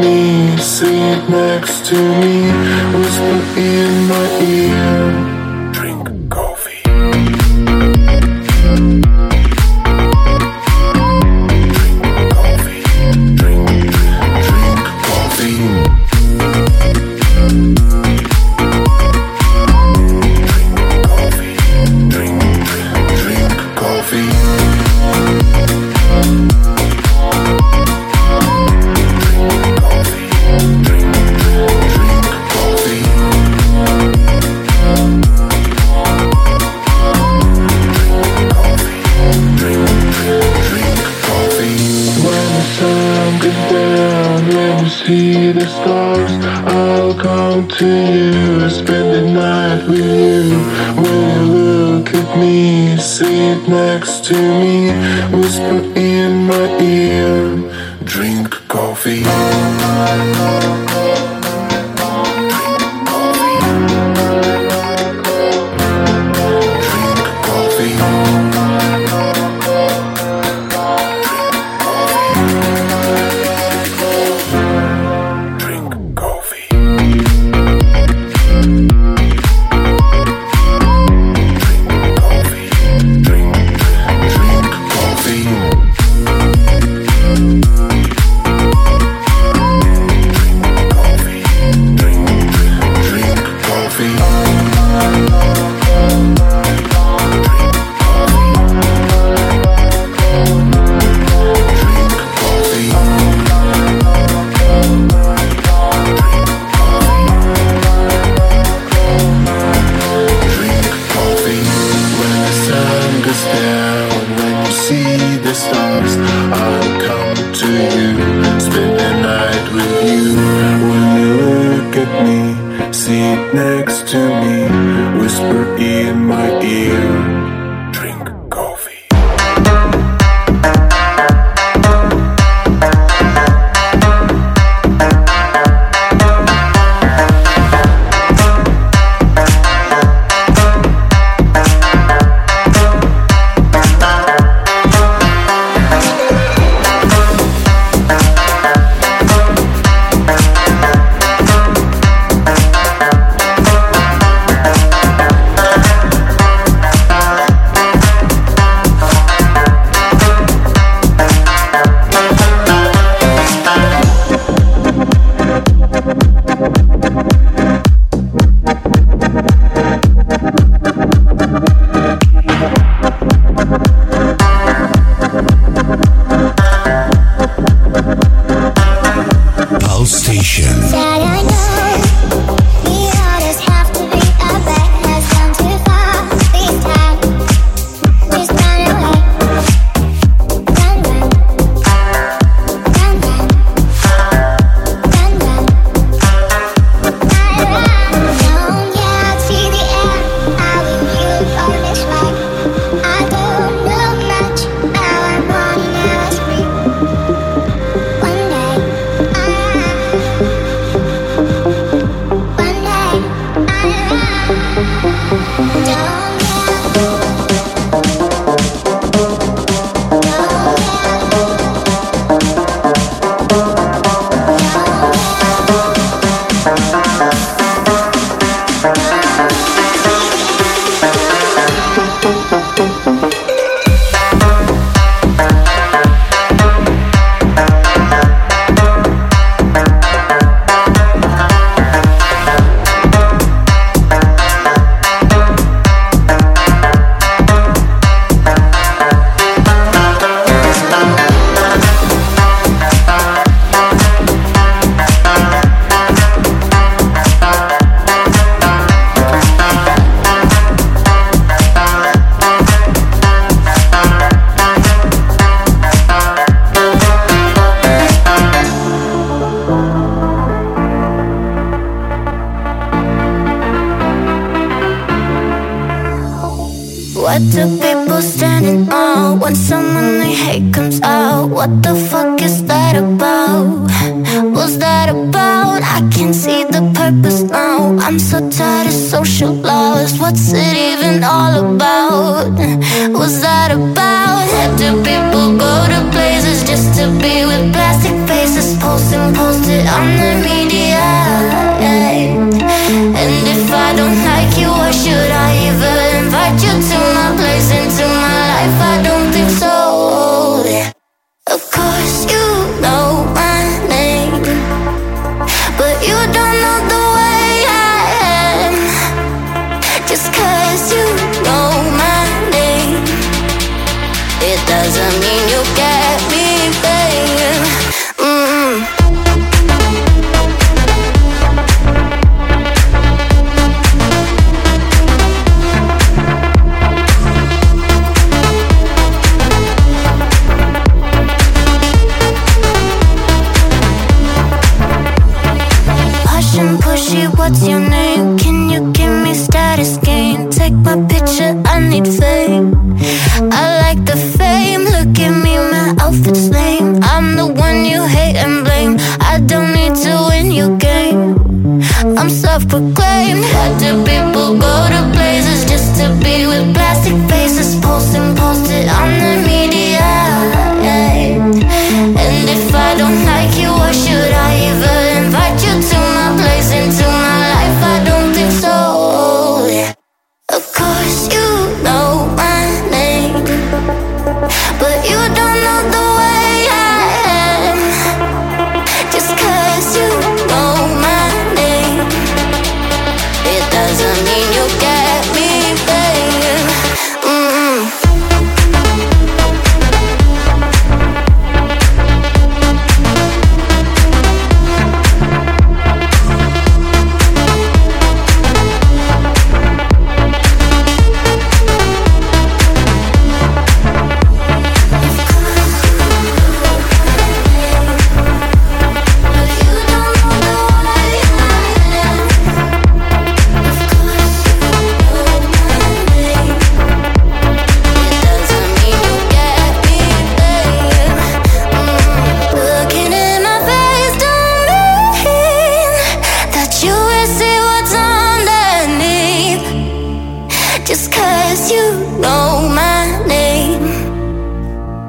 me, sit next to me, whisper in my ear.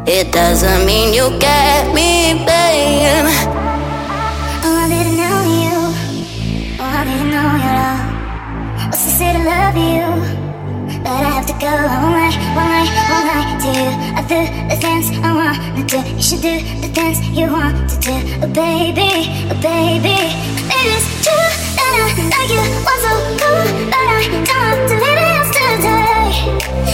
It doesn't mean you get me, babe. Oh, I didn't know you. Oh, I didn't know you at all. To say to love you, but I have to go. I won't lie, won't to you. I do the things I want to do. You should do the things you want to do. Oh, baby, oh, baby. Maybe it's true that I like you was so cool, but I don't want to live it else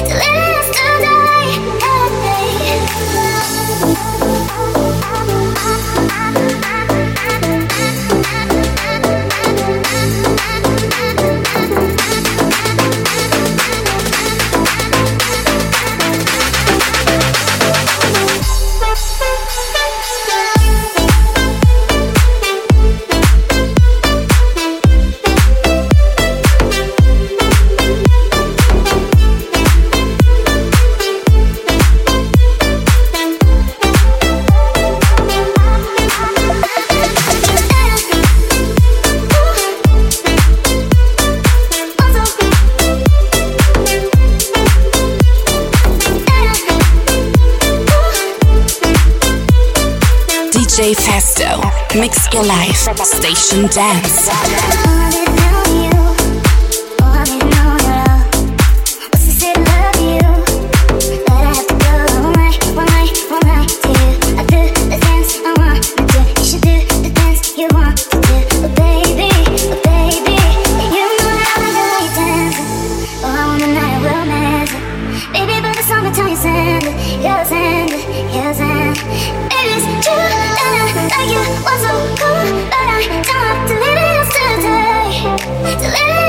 DJ Festo. Mix your life. Station Dance. you was so cool, but I don't have to live it yesterday. To live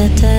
that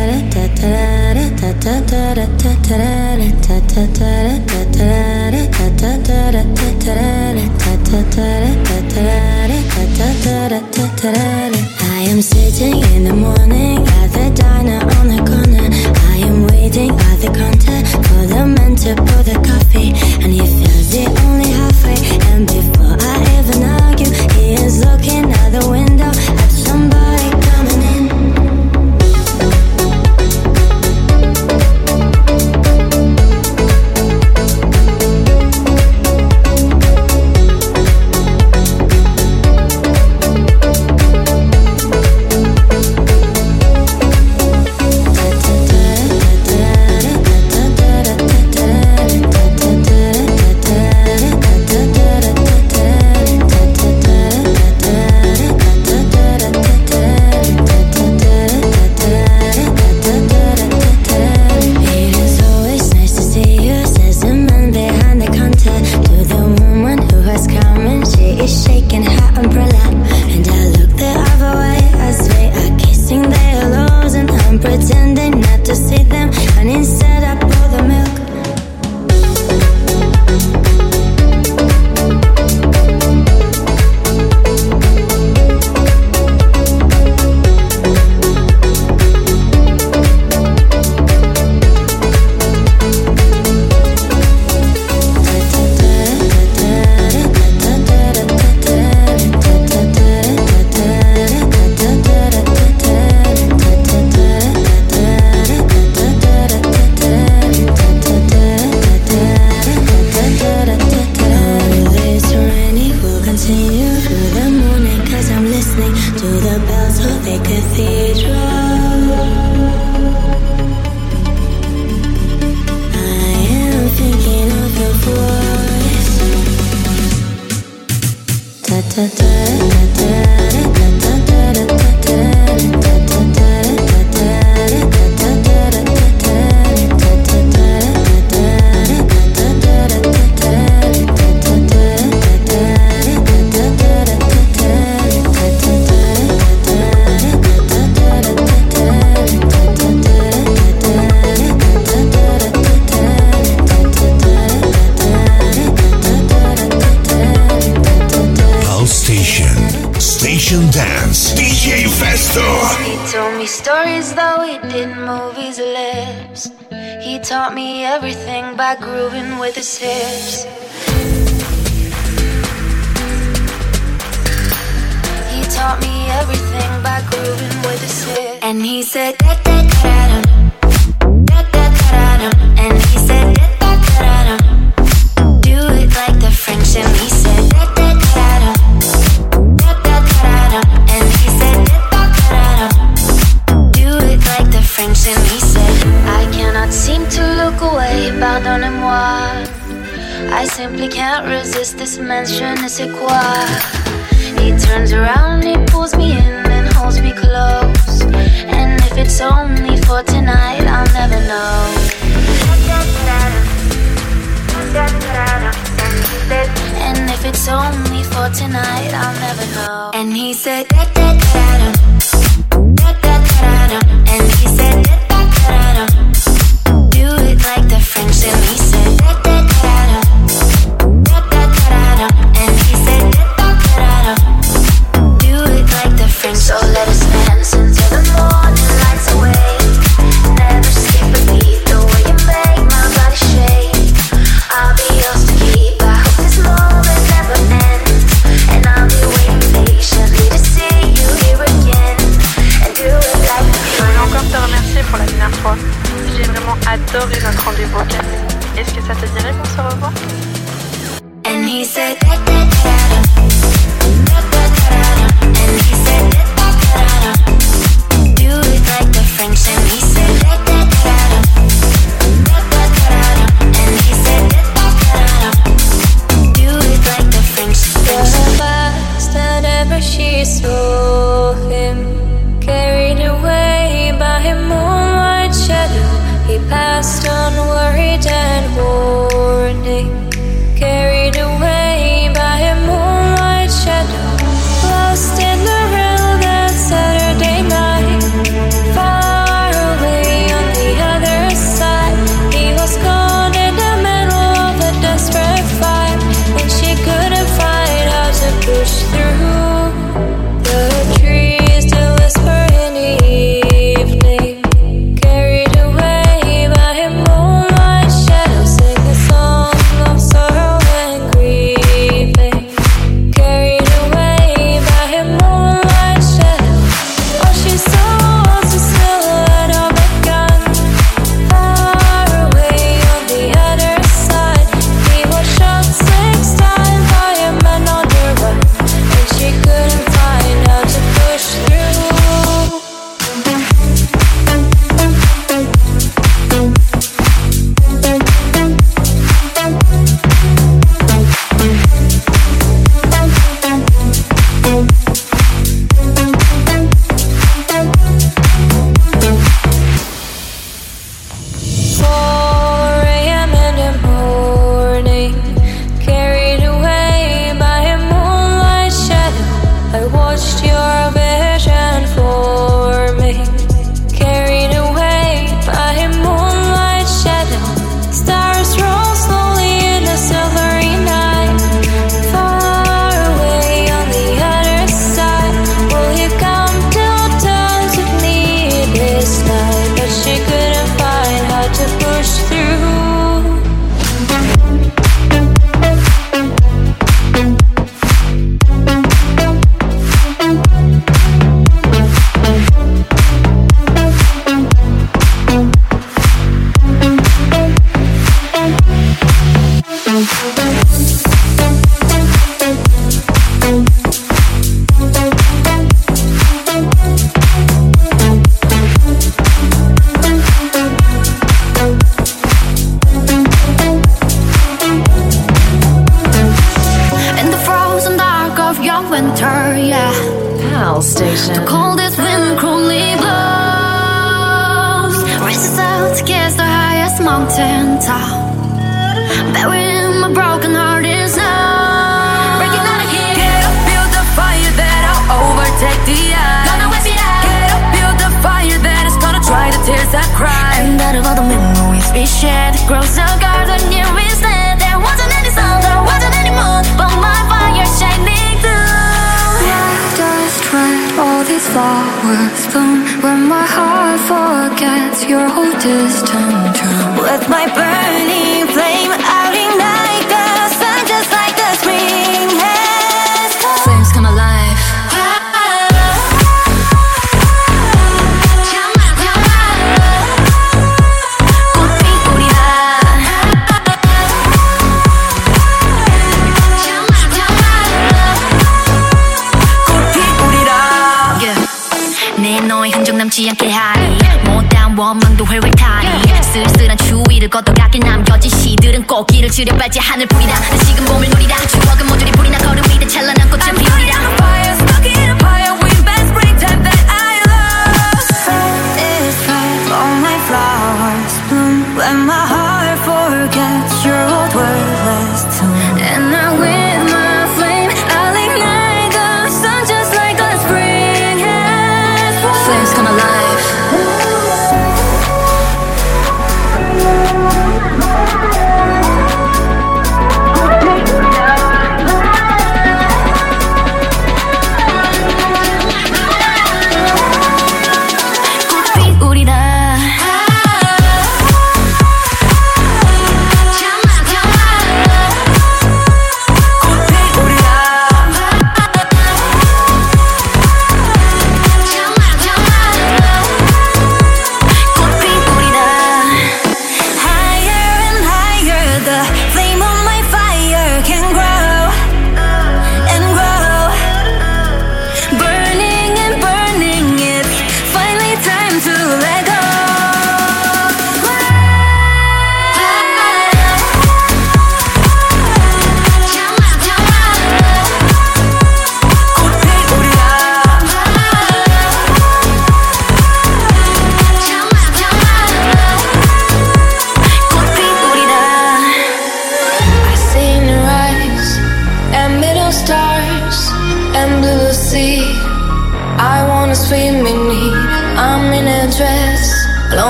he said, da da da mountain top. Burying my broken heart is now. Breaking out of here. Get up, build the fire that I'll overtake the eye. Gonna whip it out. Get up, build the fire that is gonna dry the tears that cry. And out of all the memories we shared, grows a garden near we stand. There wasn't any sun, there wasn't any moon, but my fire shining through. Just red, all these flowers bloom when my heart forgets your whole distant drum. With my burning flame, I'll 꽃길을 지려 빨지 하늘뿐이다 다시금 봄을 누리다 추억은 모조리 불이 나 걸음 위에 찬란한 꽃을 피우리라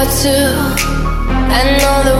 how to. I know the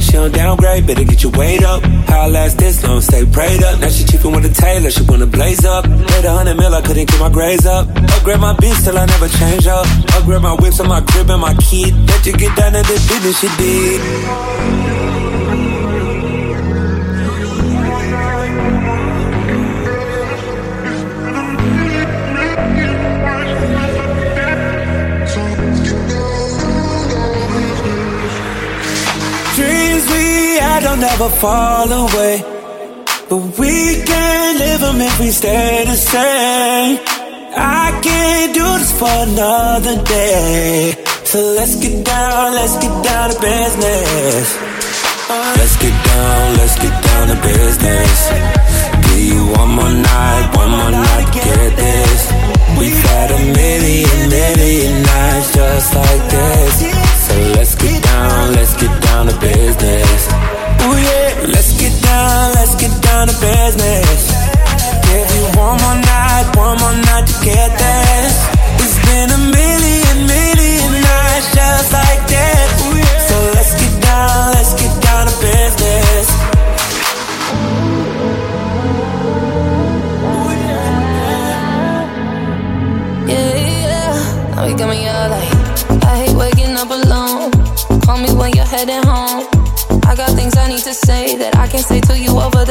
She don't downgrade, better get your weight up. How I last this long, stay prayed up. Now she cheapin' with a tailor, she wanna blaze up. Made a hundred mil, I couldn't get my grades up. Upgrade my beats till I never change up. Upgrade my whips on my crib and my kid. Let you get down to the business she did. Had don't ever fall away. But we can't live them if we stay the same. I can't do this for another day. So let's get down, let's get down to business. Let's get down, let's get down to business. One more night, one more night to get this. We've had a million, million nights just like this. So let's get down, let's get down to business. Let's get down, let's get down to business. Give you one more night, one more night to get this.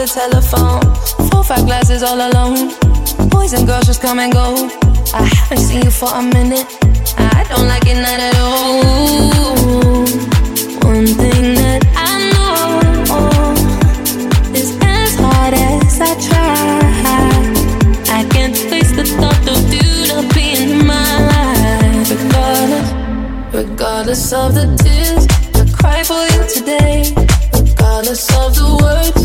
The telephone. Four, five glasses all alone. Boys and girls just come and go. I haven't seen you for a minute. I don't like it not at all. One thing that I know is as hard as I try. I can't face the thought of you not being in my life. Regardless, regardless of the tears I cry for you today. Regardless of the words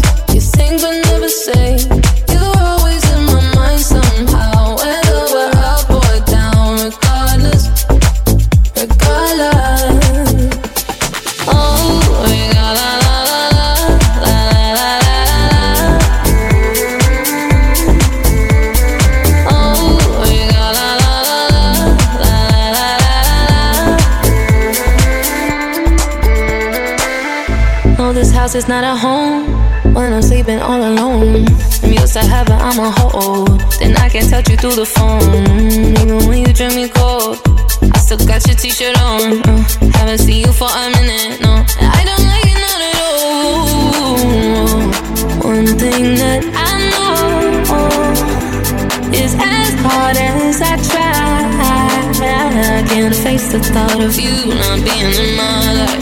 Oh, is not a home I'm used I'm a hold. Then I can touch you through the phone. Even when you drink me cold, I still got your t-shirt on. Uh, haven't seen you for a minute, no. I don't like it not at all. One thing that I know is as hard as I try. I can't face the thought of you not being in my life.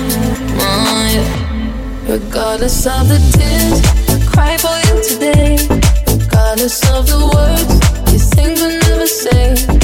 Oh, yeah. Regardless of the tears I cry for you today. Regardless of the words you think but never say.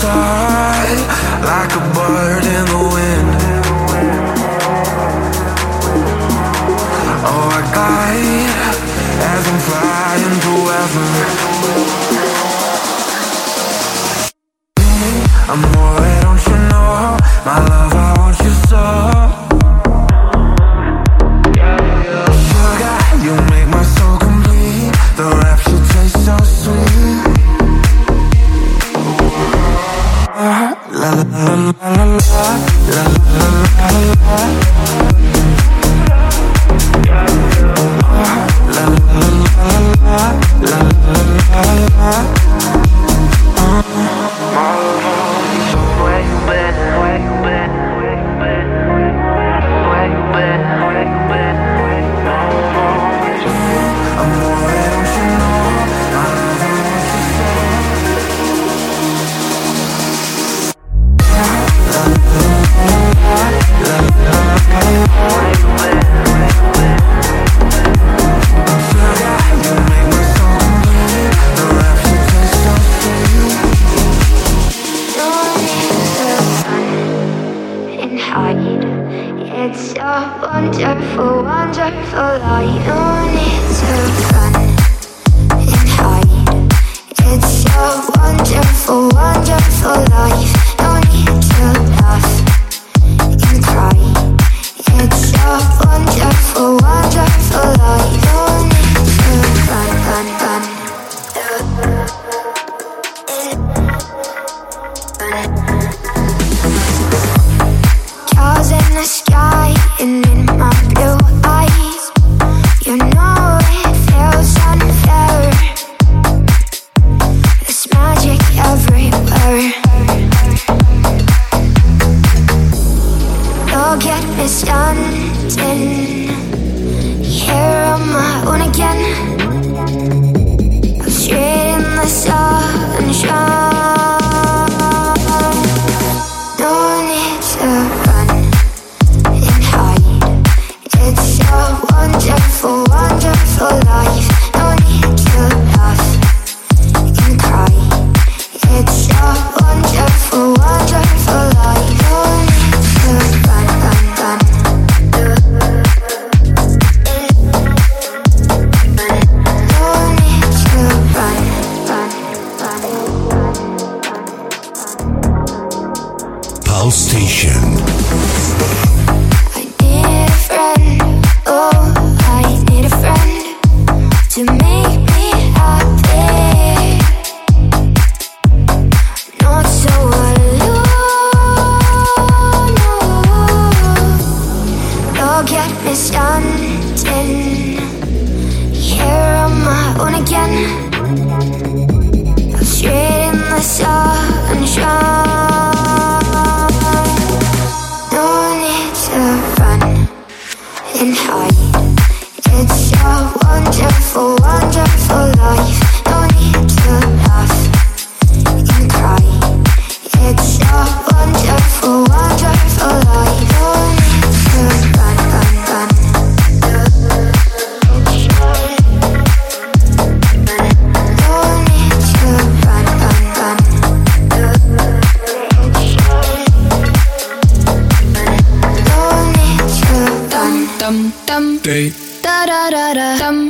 Soar like a bird in the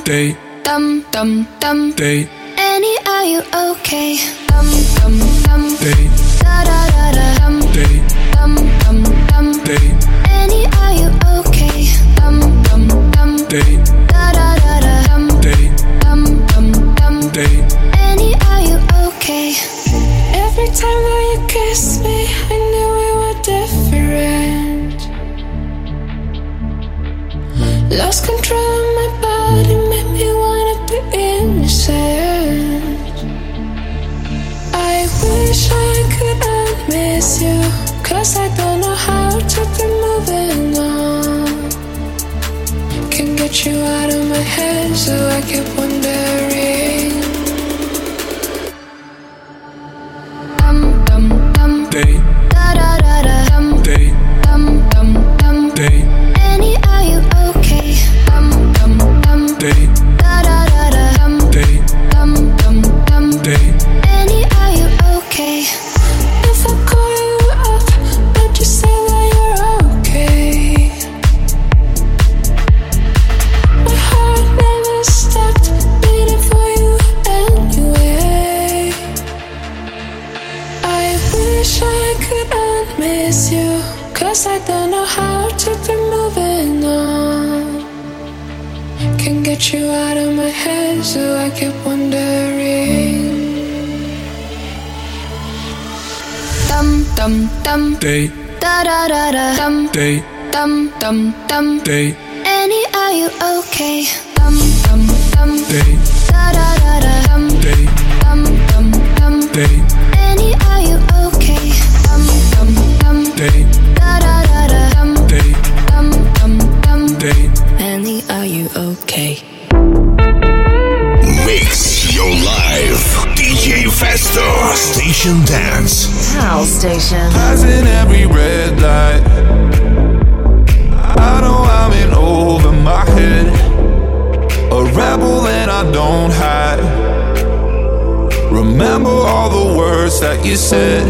Day, da da da da dum dum dum dum. Day, Annie, are you okay? Dum dum dum. day, Da da da da dum day, dum dum dum. day, Annie, are you okay? Dum dum dum. day, Da da da da dum day, dum dum dum. day. Annie, are you okay? Every time that you kiss me, I knew we were different. Lost control of my body, made me wanna be innocent. I wish I could unmiss you, cause I don't know how to be moving on. Can't get you out of my head, so I keep wondering. Can't you out of my head, so I keep wondering. Dum dum dum. Day, Da da da da dum day, dum dum dum. day, Annie, are you okay? Dum dum dum. day, Da da da da dum day, dum dum dum. day, Annie, are you okay? Dum dum dum. day, Da da da da dum day, dum dum dum. day. Annie, are you okay? Mix your life. DJ Festo. Station Dance. Pal Station. Passing every red light. I know I'm in over my head. A rebel and I don't hide. Remember all the words that you said.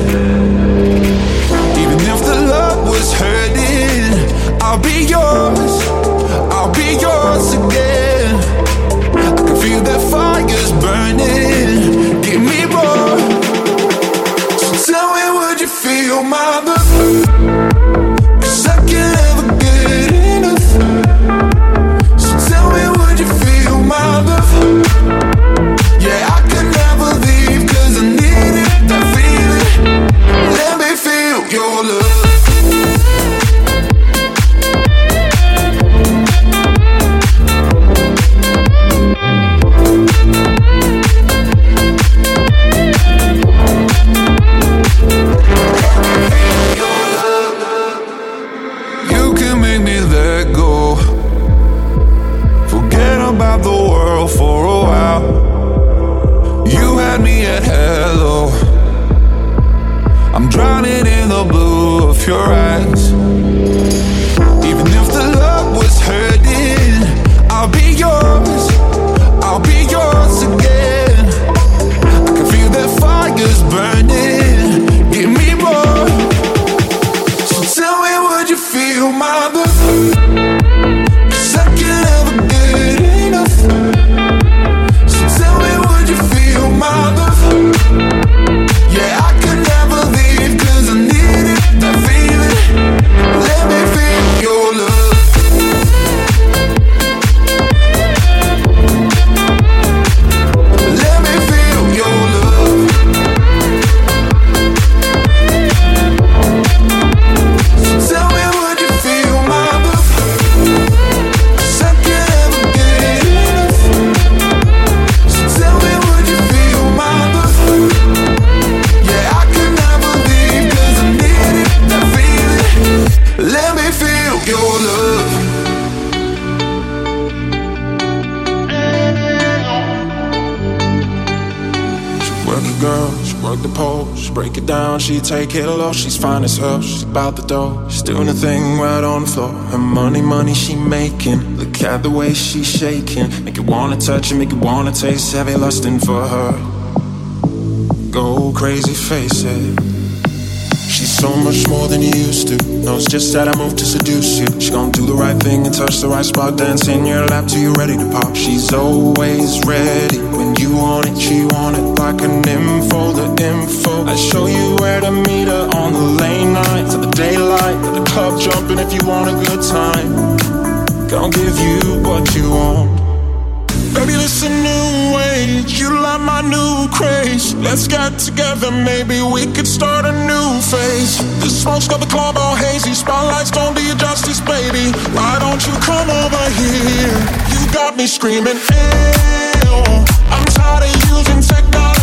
Even if the love was hurting, I'll be yours. I'll be yours again. My your eyes. Take it low. She's fine as hell. She's about the dough. She's doing a thing right on the floor. Her money, money she making. Look at the way she's shaking. Make you wanna touch it. Make you wanna taste. Heavy lusting for her. Go crazy, face it. She's so much more than you used to. Knows just that I moved to seduce you. She gon' do the right thing and touch the right spot. Dance in your lap till you're ready to pop. She's always ready you want it. She want it like an info, the info. I show you where to meet her on the late nights of the daylight. The club jumping if you want a good time. Gonna give you what you want. Baby, this a new age. You like my new craze. Let's get together, maybe we could start a new phase. The smoke's got the club all hazy. Spotlights don't do you justice, baby. Why don't you come over here? You got me screaming, ew. Tired of using technology.